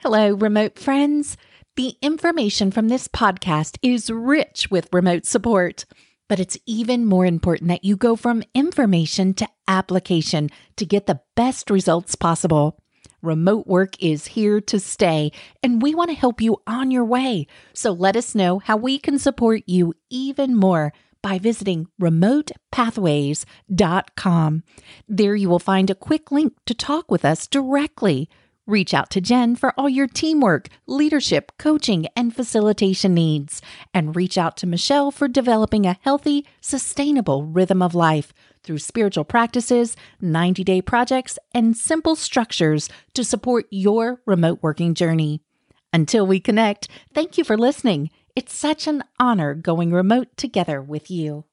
Hello, remote friends. The information from this podcast is rich with remote support, but it's even more important that you go from information to application to get the best results possible. Remote work is here to stay, and we want to help you on your way. So let us know how we can support you even more by visiting remotepathways.com. There you will find a quick link to talk with us directly. Reach out to Jen for all your teamwork, leadership, coaching, and facilitation needs. And reach out to Michelle for developing a healthy, sustainable rhythm of life through spiritual practices, 90 day projects, and simple structures to support your remote working journey. Until we connect, thank you for listening. It's such an honor going remote together with you.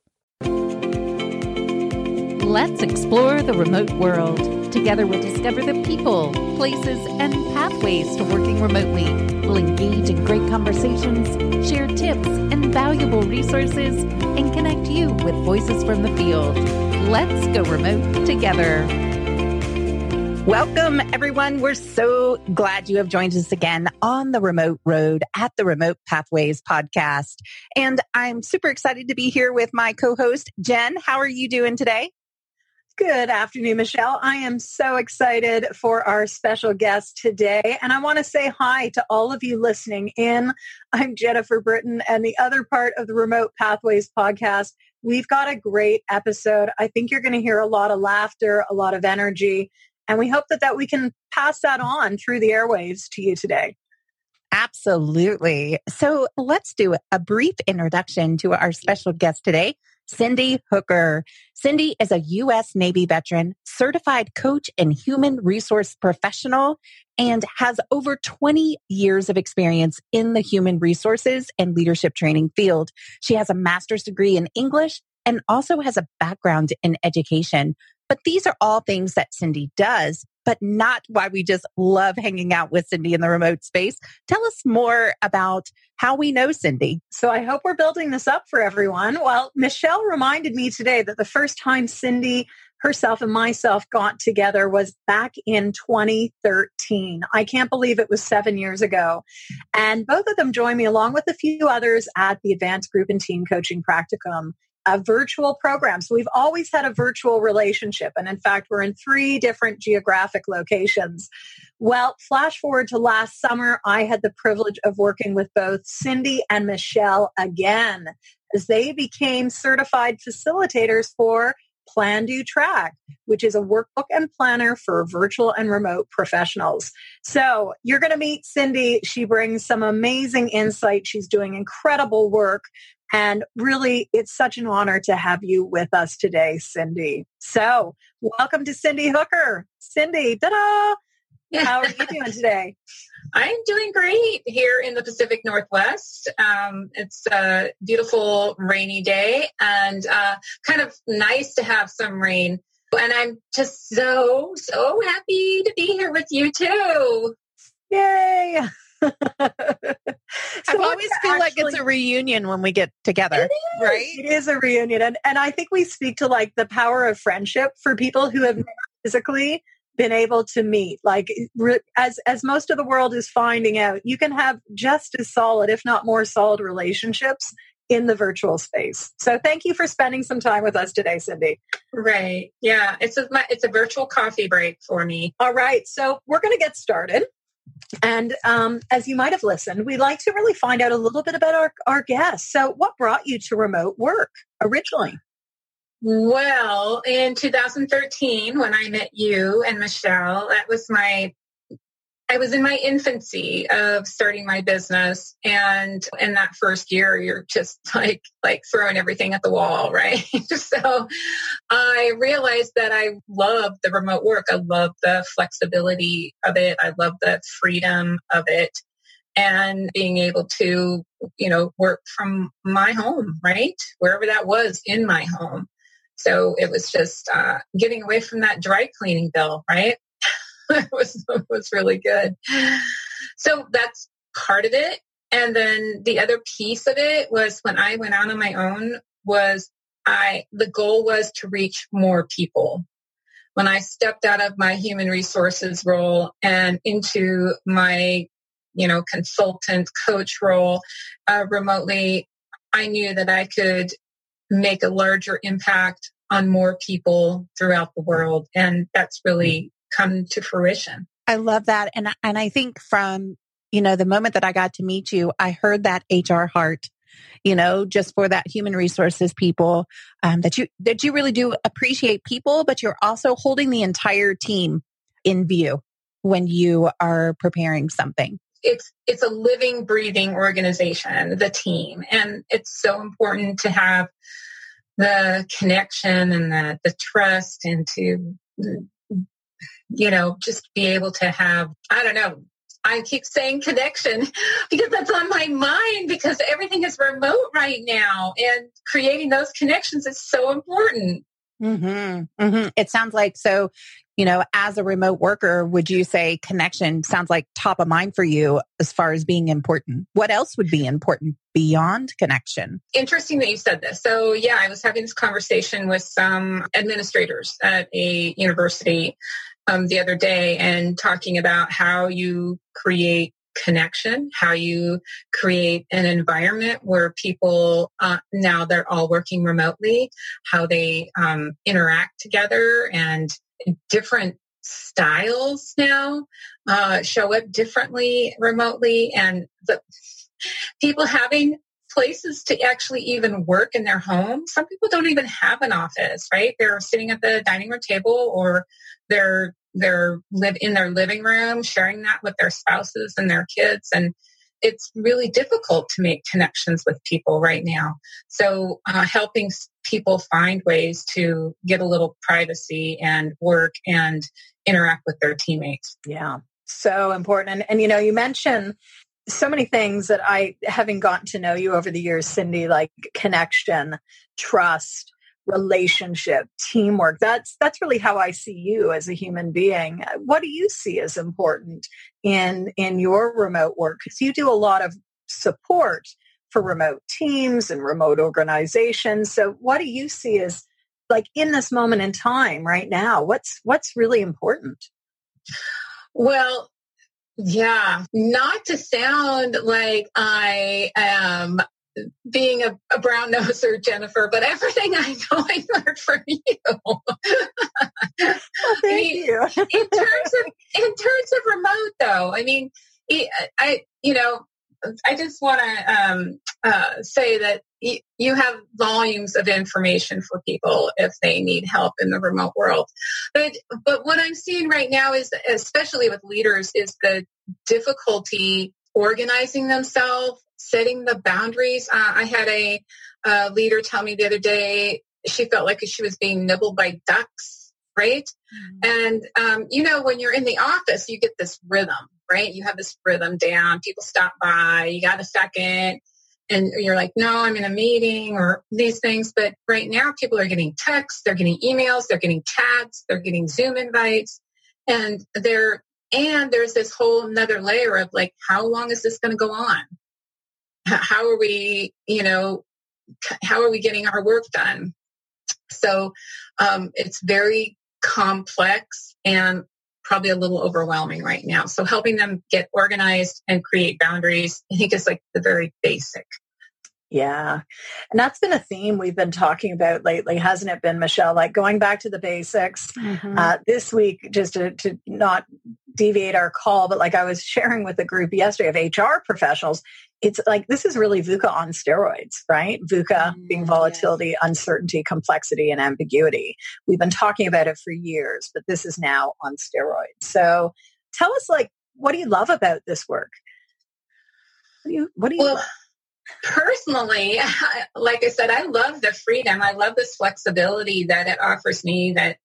Let's explore the remote world. Together, we'll discover the people, places, and pathways to working remotely. We'll engage in great conversations, share tips and valuable resources, and connect you with voices from the field. Let's go remote together. Welcome, everyone. We're so glad you have joined us again on the remote road at the Remote Pathways podcast. And I'm super excited to be here with my co host, Jen. How are you doing today? Good afternoon, Michelle. I am so excited for our special guest today. And I want to say hi to all of you listening in. I'm Jennifer Britton and the other part of the Remote Pathways podcast. We've got a great episode. I think you're going to hear a lot of laughter, a lot of energy, and we hope that, that we can pass that on through the airwaves to you today. Absolutely. So let's do a brief introduction to our special guest today. Cindy Hooker. Cindy is a U.S. Navy veteran, certified coach and human resource professional, and has over 20 years of experience in the human resources and leadership training field. She has a master's degree in English and also has a background in education. But these are all things that Cindy does but not why we just love hanging out with Cindy in the remote space. Tell us more about how we know Cindy. So I hope we're building this up for everyone. Well, Michelle reminded me today that the first time Cindy herself and myself got together was back in 2013. I can't believe it was seven years ago. And both of them joined me along with a few others at the Advanced Group and Team Coaching Practicum a virtual program. So we've always had a virtual relationship. And in fact, we're in three different geographic locations. Well, flash forward to last summer, I had the privilege of working with both Cindy and Michelle again as they became certified facilitators for Plan Do Track, which is a workbook and planner for virtual and remote professionals. So you're going to meet Cindy. She brings some amazing insight. She's doing incredible work and really, it's such an honor to have you with us today, Cindy. So, welcome to Cindy Hooker. Cindy, ta-da! Yeah. How are you doing today? I'm doing great here in the Pacific Northwest. Um, it's a beautiful rainy day and uh, kind of nice to have some rain. And I'm just so, so happy to be here with you too. Yay! I always feel actually, like it's a reunion when we get together, right? It is a reunion. And, and I think we speak to like the power of friendship for people who have never physically been able to meet. Like as, as most of the world is finding out, you can have just as solid, if not more solid relationships in the virtual space. So thank you for spending some time with us today, Cindy. Right. Yeah. It's a, it's a virtual coffee break for me. All right. So we're going to get started. And um, as you might have listened, we like to really find out a little bit about our, our guests. So, what brought you to remote work originally? Well, in 2013, when I met you and Michelle, that was my I was in my infancy of starting my business and in that first year you're just like like throwing everything at the wall, right? so I realized that I love the remote work. I love the flexibility of it. I love the freedom of it and being able to, you know, work from my home, right? Wherever that was in my home. So it was just uh, getting away from that dry cleaning bill, right? it was was really good. So that's part of it. And then the other piece of it was when I went out on my own was I the goal was to reach more people. When I stepped out of my human resources role and into my you know, consultant coach role uh, remotely, I knew that I could make a larger impact on more people throughout the world. And that's really come to fruition. I love that. And, and I think from, you know, the moment that I got to meet you, I heard that HR heart you know, just for that human resources people, um, that you, that you really do appreciate people, but you're also holding the entire team in view when you are preparing something. It's, it's a living, breathing organization, the team. And it's so important to have the connection and the, the trust and to, you know, just be able to have, I don't know, I keep saying connection because that's on my mind because everything is remote right now and creating those connections is so important. Mm-hmm, mm-hmm. It sounds like so, you know, as a remote worker, would you say connection sounds like top of mind for you as far as being important? What else would be important beyond connection? Interesting that you said this. So, yeah, I was having this conversation with some administrators at a university um, the other day and talking about how you create connection, how you create an environment where people uh, now they're all working remotely, how they um, interact together, and different styles now uh, show up differently remotely, and the people having places to actually even work in their home. Some people don't even have an office, right? They're sitting at the dining room table or they're they're live in their living room, sharing that with their spouses and their kids. And it's really difficult to make connections with people right now. So uh, helping people find ways to get a little privacy and work and interact with their teammates. Yeah. So important. And, and you know, you mentioned so many things that I, having gotten to know you over the years, Cindy, like connection, trust, relationship, teamwork. That's that's really how I see you as a human being. What do you see as important in in your remote work? Because you do a lot of support for remote teams and remote organizations. So what do you see as like in this moment in time right now? What's what's really important? Well, yeah, not to sound like I am being a, a brown noser, Jennifer, but everything I know I learned from you. well, thank I mean, you. in terms of in terms of remote, though, I mean, I you know, I just want to um, uh, say that you have volumes of information for people if they need help in the remote world. But but what I'm seeing right now is, especially with leaders, is the difficulty organizing themselves setting the boundaries. Uh, I had a, a leader tell me the other day she felt like she was being nibbled by ducks, right? Mm-hmm. And um, you know, when you're in the office, you get this rhythm, right? You have this rhythm down. People stop by. You got a second. And you're like, no, I'm in a meeting or these things. But right now, people are getting texts, they're getting emails, they're getting chats, they're getting Zoom invites, and they're and there's this whole another layer of like, how long is this going to go on? how are we, you know, how are we getting our work done? So um, it's very complex and probably a little overwhelming right now. So helping them get organized and create boundaries, I think is like the very basic. Yeah. And that's been a theme we've been talking about lately, hasn't it been, Michelle? Like going back to the basics. Mm-hmm. Uh, this week, just to, to not deviate our call, but like I was sharing with a group yesterday of HR professionals, it's like this is really VUCA on steroids, right? VUCA mm, being volatility, yes. uncertainty, complexity, and ambiguity. We've been talking about it for years, but this is now on steroids. So tell us like what do you love about this work? What do you what do you well, personally, like I said, I love the freedom. I love this flexibility that it offers me that,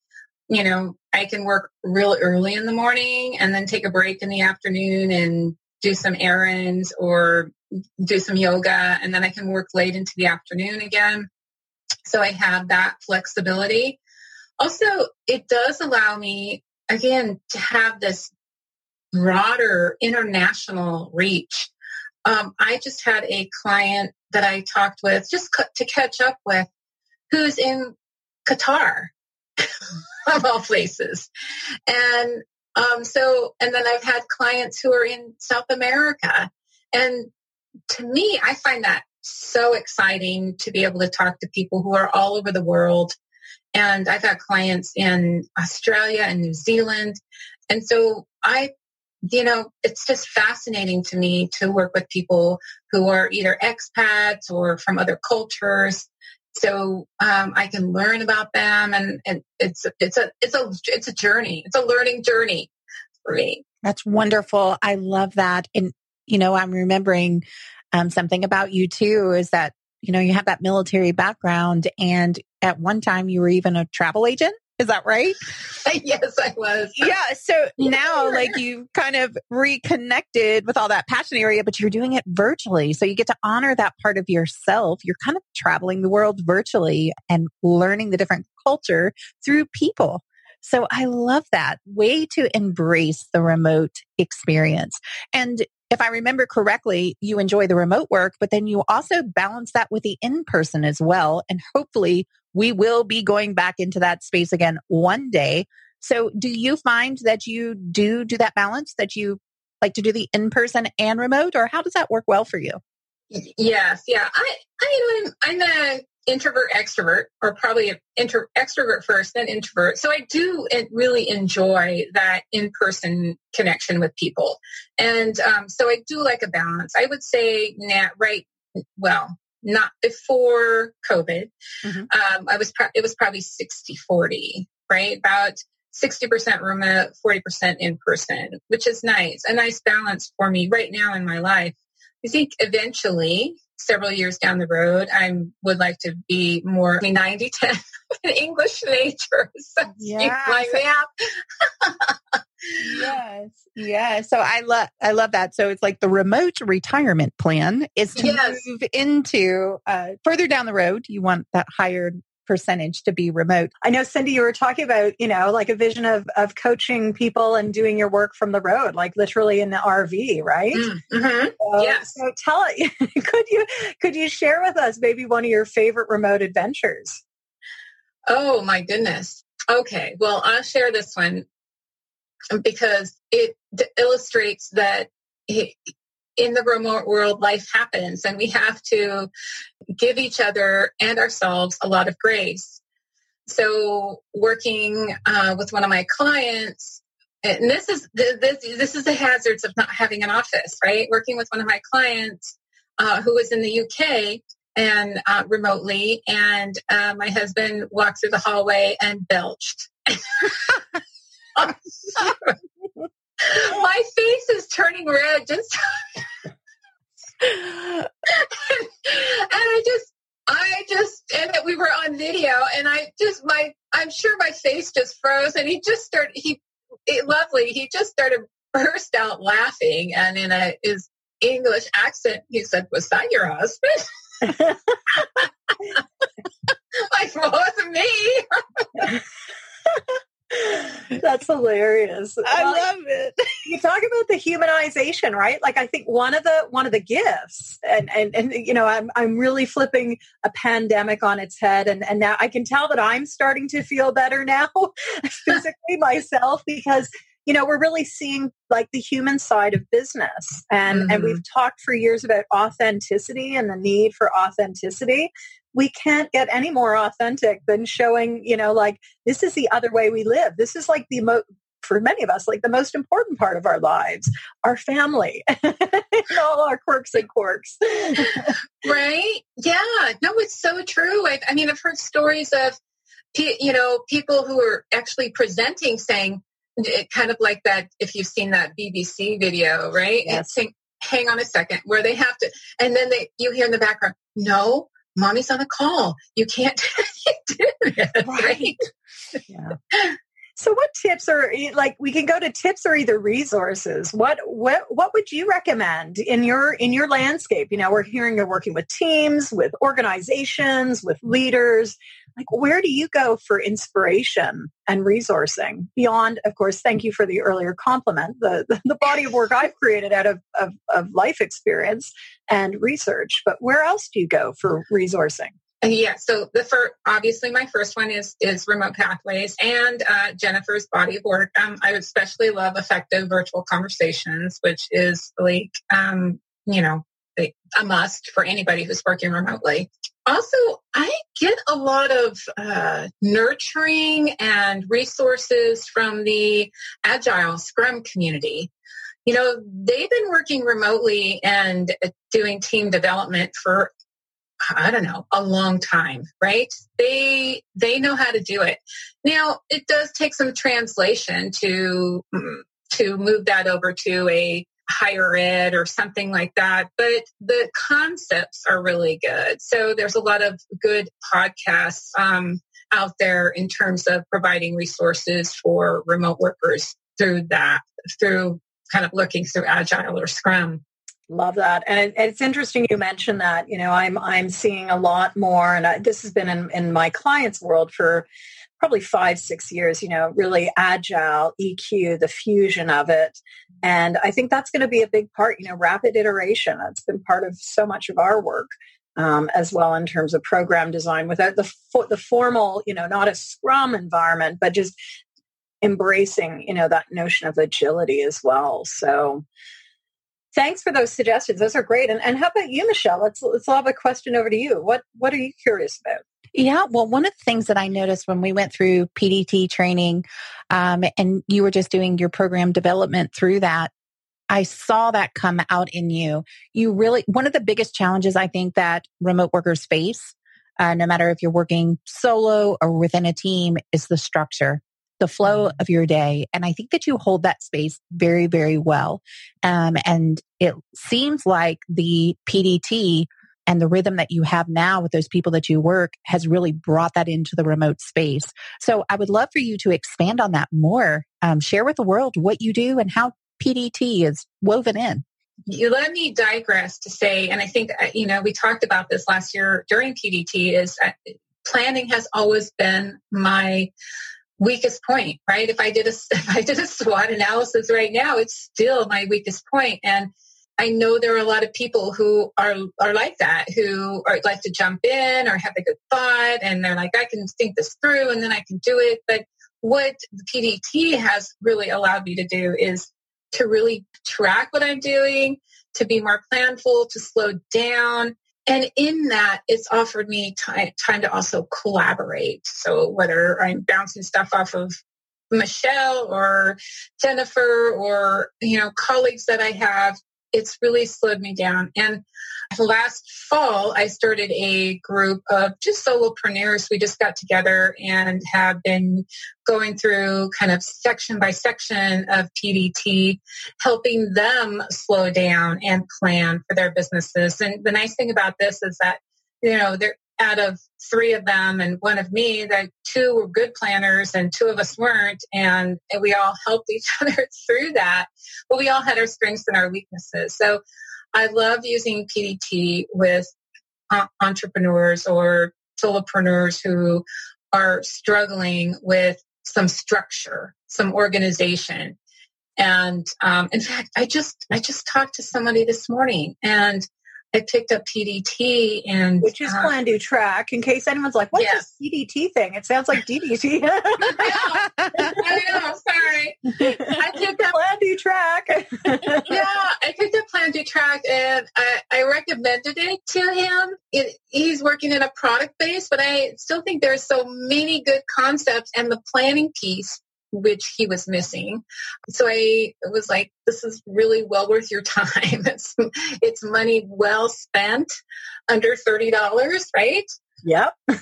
you know, I can work real early in the morning and then take a break in the afternoon and do some errands or do some yoga and then I can work late into the afternoon again. So I have that flexibility. Also, it does allow me again to have this broader international reach um, I just had a client that I talked with just to catch up with who's in Qatar, of all places. And Um, so, and then I've had clients who are in South America. And to me, I find that so exciting to be able to talk to people who are all over the world. And I've had clients in Australia and New Zealand. And so I, you know, it's just fascinating to me to work with people who are either expats or from other cultures. So um, I can learn about them, and, and it's it's a it's a it's a journey. It's a learning journey for me. That's wonderful. I love that. And you know, I'm remembering um, something about you too is that, you know, you have that military background and at one time you were even a travel agent. Is that right? yes, I was. Yeah. So now, like, you've kind of reconnected with all that passion area, but you're doing it virtually. So you get to honor that part of yourself. You're kind of traveling the world virtually and learning the different culture through people. So I love that way to embrace the remote experience. And if I remember correctly, you enjoy the remote work, but then you also balance that with the in person as well. And hopefully we will be going back into that space again one day. So do you find that you do do that balance that you like to do the in person and remote or how does that work well for you? Yes. Yeah. I, I, I'm, I'm a introvert extrovert or probably an inter- extrovert first then introvert. So i do really enjoy that in-person connection with people. And um, so i do like a balance. I would say now right well not before covid mm-hmm. um, i was pro- it was probably 60 40 right? About 60% remote 40% in person which is nice a nice balance for me right now in my life i think eventually several years down the road, I would like to be more 90 10 English major. So yeah. Like yes. Yeah. So I love I love that. So it's like the remote retirement plan is to yes. move into uh, further down the road. You want that higher percentage to be remote. I know, Cindy, you were talking about, you know, like a vision of, of coaching people and doing your work from the road, like literally in the RV, right? Mm, mm-hmm. So, yes. So tell it, could you, could you share with us maybe one of your favorite remote adventures? Oh my goodness. Okay. Well, I'll share this one because it illustrates that in the remote world, life happens and we have to give each other and ourselves a lot of grace. So working uh, with one of my clients, and this is this this is the hazards of not having an office, right? Working with one of my clients uh, who was in the UK and uh, remotely, and uh, my husband walked through the hallway and belched. my face is turning red just and I just I just and we were on video and I just my I'm sure my face just froze and he just started he, he lovely he just started burst out laughing and in a his English accent he said was that your husband? Like well, it wasn't me That's hilarious. I well, love it. You talk about the humanization, right? Like I think one of the one of the gifts and and and you know, I'm I'm really flipping a pandemic on its head and and now I can tell that I'm starting to feel better now physically myself because you know we're really seeing like the human side of business and mm-hmm. and we've talked for years about authenticity and the need for authenticity we can't get any more authentic than showing, you know, like this is the other way we live. This is like the most, for many of us, like the most important part of our lives, our family, all our quirks and quirks. right? Yeah. No, it's so true. I, I mean, I've heard stories of, you know, people who are actually presenting saying, kind of like that, if you've seen that BBC video, right? Yes. Saying, hang on a second, where they have to, and then they, you hear in the background, no, mommy's on a call. You can't do it. Right. Yeah. So what tips are like we can go to tips or either resources. What what what would you recommend in your in your landscape? You know, we're hearing you're working with teams, with organizations, with leaders. Like where do you go for inspiration and resourcing? Beyond, of course, thank you for the earlier compliment, the the, body of work I've created out of, of, of life experience and research. But where else do you go for resourcing? yeah. So the first, obviously, my first one is is remote pathways and uh, Jennifer's body of work. Um, I especially love effective virtual conversations, which is like um, you know a, must for anybody who's working remotely. Also, I get a lot of uh, nurturing and resources from the Agile Scrum community. You know, they've been working remotely and doing team development for I don't know, a long time, right? They they know how to do it. Now, it does take some translation to mm, to move that over to a higher ed or something like that, but the concepts are really good. So there's a lot of good podcasts um, out there in terms of providing resources for remote workers through that, through kind of looking through Agile or Scrum. Love that, and it, it's interesting you mentioned that. You know, I'm I'm seeing a lot more, and I, this has been in, in my clients' world for probably five six years. You know, really agile EQ, the fusion of it, and I think that's going to be a big part. You know, rapid iteration. That's been part of so much of our work. Um, as well in terms of program design without the the formal, you know, not a Scrum environment, but just embracing, you know, that notion of agility as well. So, thanks for those suggestions. Those are great. And, and how about you, Michelle? Let's let's have a question over to you. What what are you curious about? Yeah, well, one of the things that I noticed when we went through PDT training, um, and you were just doing your program development through that, I saw that come out in you. You really, one of the biggest challenges I think that remote workers face, uh, no matter if you're working solo or within a team, is the structure the flow mm-hmm. of your day. And I think that you hold that space very, very well. Um, and it seems like the PDT and the rhythm that you have now with those people that you work has really brought that into the remote space. So I would love for you to expand on that more. Um, share with the world what you do and how PDT is woven in. You let me digress to say, and I think, uh, you know, we talked about this last year during PDT is uh, planning has always been my weakest point, right? If I did a if I did a SWOT analysis right now, it's still my weakest point. And I know there are a lot of people who are are like that, who are like to jump in or have a good thought, and they're like, I can think this through, and then I can do it. But what the PDT has really allowed me to do is to really track what I'm doing, to be more planful, to slow down, and in that, it's offered me time, time to also collaborate. So whether I'm bouncing stuff off of Michelle or Jennifer or, you know, colleagues that I have, it's really slowed me down. And last fall, I started a group of just solopreneurs. We just got together and have been going through kind of section by section of PDT, helping them slow down and plan for their businesses. And the nice thing about this is that, you know, they're out of three of them and one of me that two were good planners and two of us weren't and, and we all helped each other through that. But we all had our strengths and our weaknesses. So i love using pdt with uh, entrepreneurs or solopreneurs who are struggling with some structure some organization. And um, in fact i just i just talked to somebody this morning and I picked up PDT and which is uh, plan do track. In case anyone's like, "What's yes. this PDT thing?" It sounds like DDT. I, know, I know. Sorry, I picked up plan do track. yeah, I picked up plan do track, and I, I recommended it to him. It, he's working in a product base, but I still think there's so many good concepts, and the planning piece which he was missing. So I was like, this is really well worth your time. It's, it's money well spent under $30, right? Yep.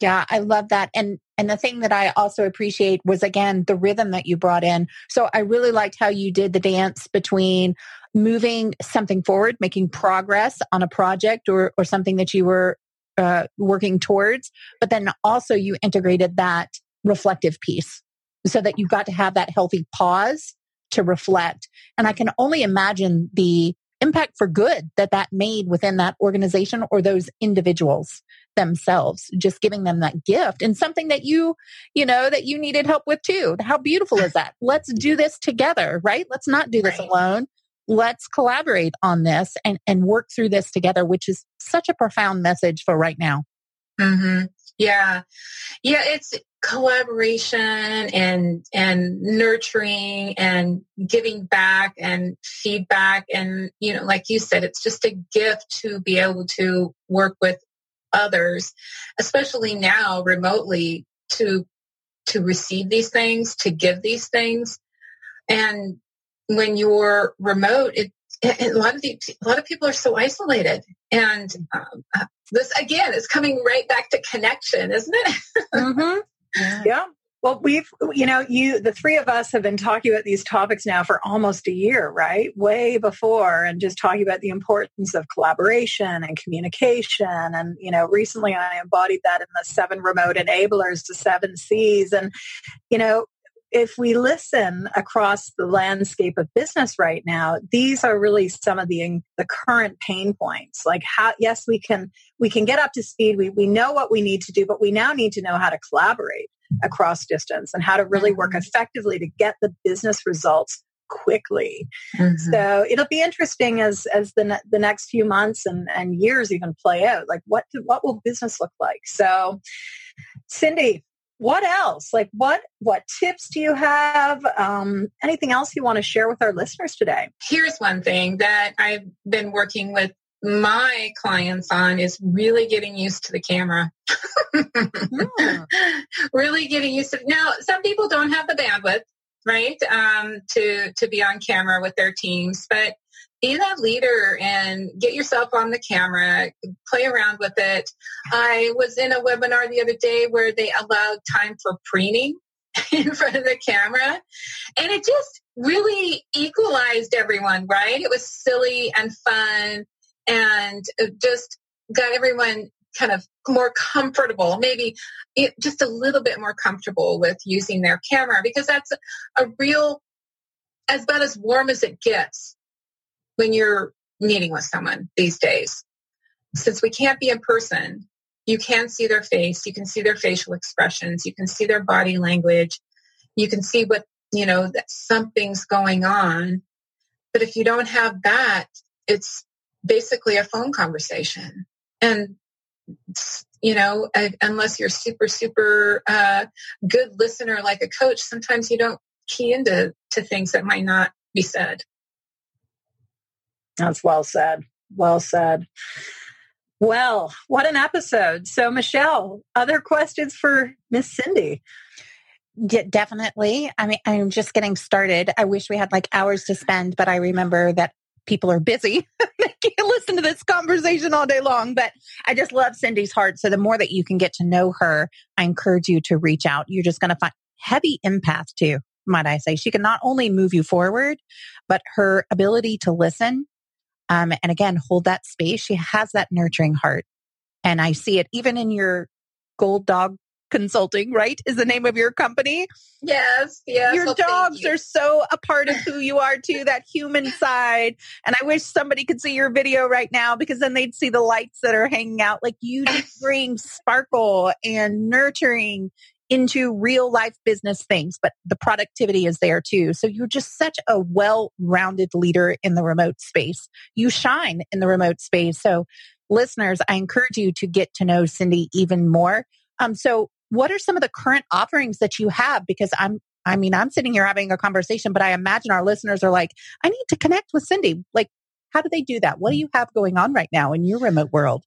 yeah, I love that. And and the thing that I also appreciate was again the rhythm that you brought in. So I really liked how you did the dance between moving something forward, making progress on a project or or something that you were uh, working towards, but then also you integrated that reflective piece so that you've got to have that healthy pause to reflect. And I can only imagine the impact for good that that made within that organization or those individuals themselves just giving them that gift and something that you you know that you needed help with too how beautiful is that let's do this together right let's not do this right. alone let's collaborate on this and and work through this together which is such a profound message for right now Mm-hmm. Yeah. Yeah. It's collaboration and, and nurturing and giving back and feedback. And, you know, like you said, it's just a gift to be able to work with others, especially now remotely to, to receive these things, to give these things. And when you're remote, it, a lot of the, a lot of people are so isolated and um, this again is coming right back to connection, isn't it? mm-hmm. Yeah. Well, we've, you know, you, the three of us have been talking about these topics now for almost a year, right? Way before, and just talking about the importance of collaboration and communication. And, you know, recently I embodied that in the seven remote enablers to seven C's. And, you know, if we listen across the landscape of business right now, these are really some of the the current pain points. Like how yes, we can we can get up to speed. We we know what we need to do, but we now need to know how to collaborate across distance and how to really work mm-hmm. effectively to get the business results quickly. Mm-hmm. So it'll be interesting as as the the next few months and and years even play out. Like what do, what will business look like? So Cindy, what else? Like what what tips do you have? Um, anything else you want to share with our listeners today? Here's one thing that i've been working with my clients on is really getting used to the camera. Mm. really getting used to now some people don't have the bandwidth right um, to to be on camera with their teams but be that leader and get yourself on the camera, play around with it. I was in a webinar the other day where they allowed time for preening in front of the camera. And it just really equalized everyone, right? It was silly and fun and just got everyone kind of more comfortable, maybe just a little bit more comfortable with using their camera because that's a real, as about as warm as it gets when you're meeting with someone these days. Since we can't be in person, you can see their face, you can see their facial expressions, you can see their body language, you can see what, you know, that something's going on. But if you don't have that, it's basically a phone conversation. And, you know, unless you're super, super uh, good listener like a coach, sometimes you don't key into to things that might not be said. That's well said. Well said. Well, what an episode. So, Michelle, other questions for Miss Cindy? Yeah, definitely. I mean, I'm just getting started. I wish we had like hours to spend, but I remember that people are busy. they can't listen to this conversation all day long. But I just love Cindy's heart. So the more that you can get to know her, I encourage you to reach out. You're just going to find heavy empath too, might I say. She can not only move you forward, but her ability to listen um, and again, hold that space. She has that nurturing heart. And I see it even in your gold dog consulting, right? Is the name of your company? Yes, yes. Your well, dogs you. are so a part of who you are too, that human side. And I wish somebody could see your video right now because then they'd see the lights that are hanging out. Like you just bring sparkle and nurturing into real life business things, but the productivity is there too. So you're just such a well rounded leader in the remote space. You shine in the remote space. So listeners, I encourage you to get to know Cindy even more. Um, so what are some of the current offerings that you have? Because I'm, I mean, I'm sitting here having a conversation, but I imagine our listeners are like, I need to connect with Cindy. Like, how do they do that? What do you have going on right now in your remote world?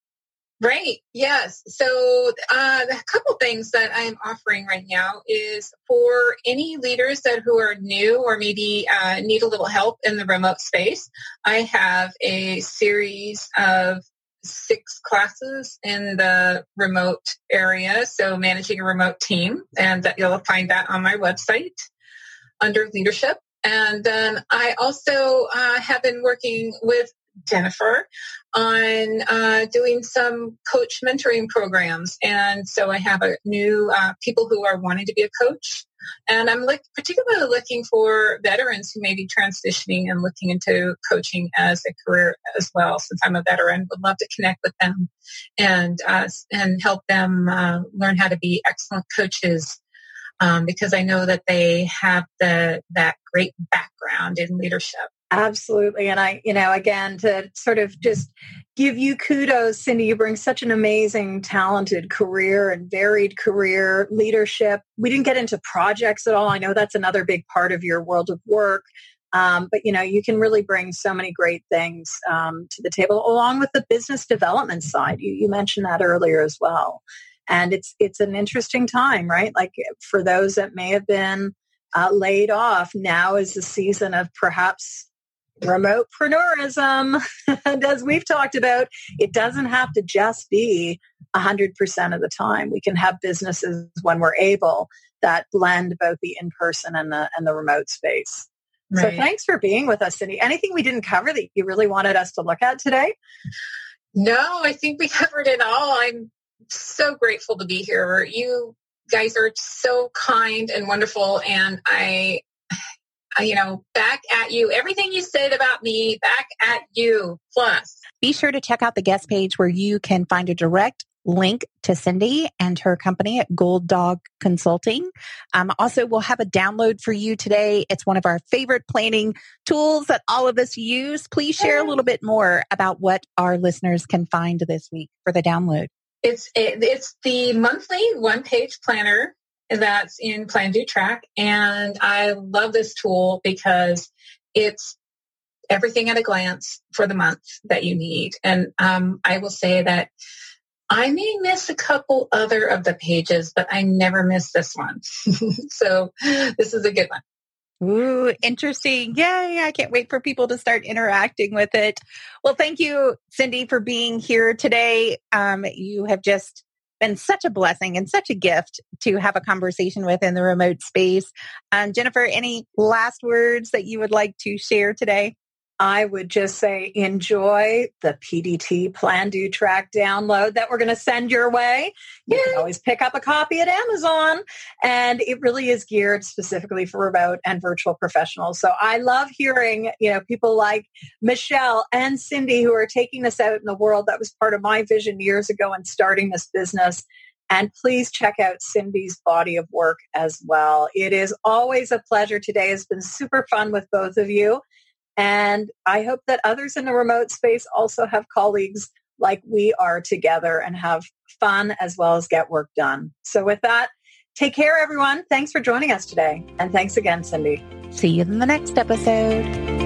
Right. Yes. So uh, a couple things that I'm offering right now is for any leaders that who are new or maybe uh, need a little help in the remote space. I have a series of six classes in the remote area. So managing a remote team, and that you'll find that on my website under leadership. And then I also uh, have been working with Jennifer on uh, doing some coach mentoring programs. And so I have a new uh, people who are wanting to be a coach. And I'm look, particularly looking for veterans who may be transitioning and looking into coaching as a career as well. Since I'm a veteran, would love to connect with them and uh, and help them uh, learn how to be excellent coaches um, because I know that they have the that great background in leadership. Absolutely. And I, you know, again, to sort of just give you kudos, Cindy, you bring such an amazing, talented career and varied career leadership. We didn't get into projects at all. I know that's another big part of your world of work. Um, but you know, you can really bring so many great things um, to the table, along with the business development side. You, you mentioned that earlier as well, and it's it's an interesting time, right? Like for those that may have been uh, laid off, now is the season of perhaps remotepreneurism. and as we've talked about, it doesn't have to just be 100% of the time. We can have businesses when we're able that blend both the in-person and the and the remote space. Right. So thanks for being with us, Cindy. Anything we didn't cover that you really wanted us to look at today? No, I think we covered it all. I'm so grateful to be here. You guys are so kind and wonderful and I you know, back at you. Everything you said about me, back at you. Plus, be sure to check out the guest page where you can find a direct link to Cindy and her company at Gold Dog Consulting. Um, also, we'll have a download for you today. It's one of our favorite planning tools that all of us use. Please share a little bit more about what our listeners can find this week for the download. It's it's the monthly one page planner that's in Plan Do Track, and I love this tool because it's everything at a glance for the month that you need. And um, I will say that I may miss a couple other of the pages, but I never miss this one. so this is a good one. Ooh, interesting. Yay. I can't wait for people to start interacting with it. Well, thank you, Cindy, for being here today. Um, you have just been such a blessing and such a gift to have a conversation with in the remote space. Um, Jennifer, any last words that you would like to share today? I would just say enjoy the PDT Plan Do Track download that we're going to send your way. You can always pick up a copy at Amazon, and it really is geared specifically for remote and virtual professionals. So I love hearing, you know, people like Michelle and Cindy who are taking this out in the world. That was part of my vision years ago in starting this business. And please check out Cindy's body of work as well. It is always a pleasure. Today has been super fun with both of you. And I hope that others in the remote space also have colleagues like we are together and have fun as well as get work done. So, with that, take care, everyone. Thanks for joining us today. And thanks again, Cindy. See you in the next episode.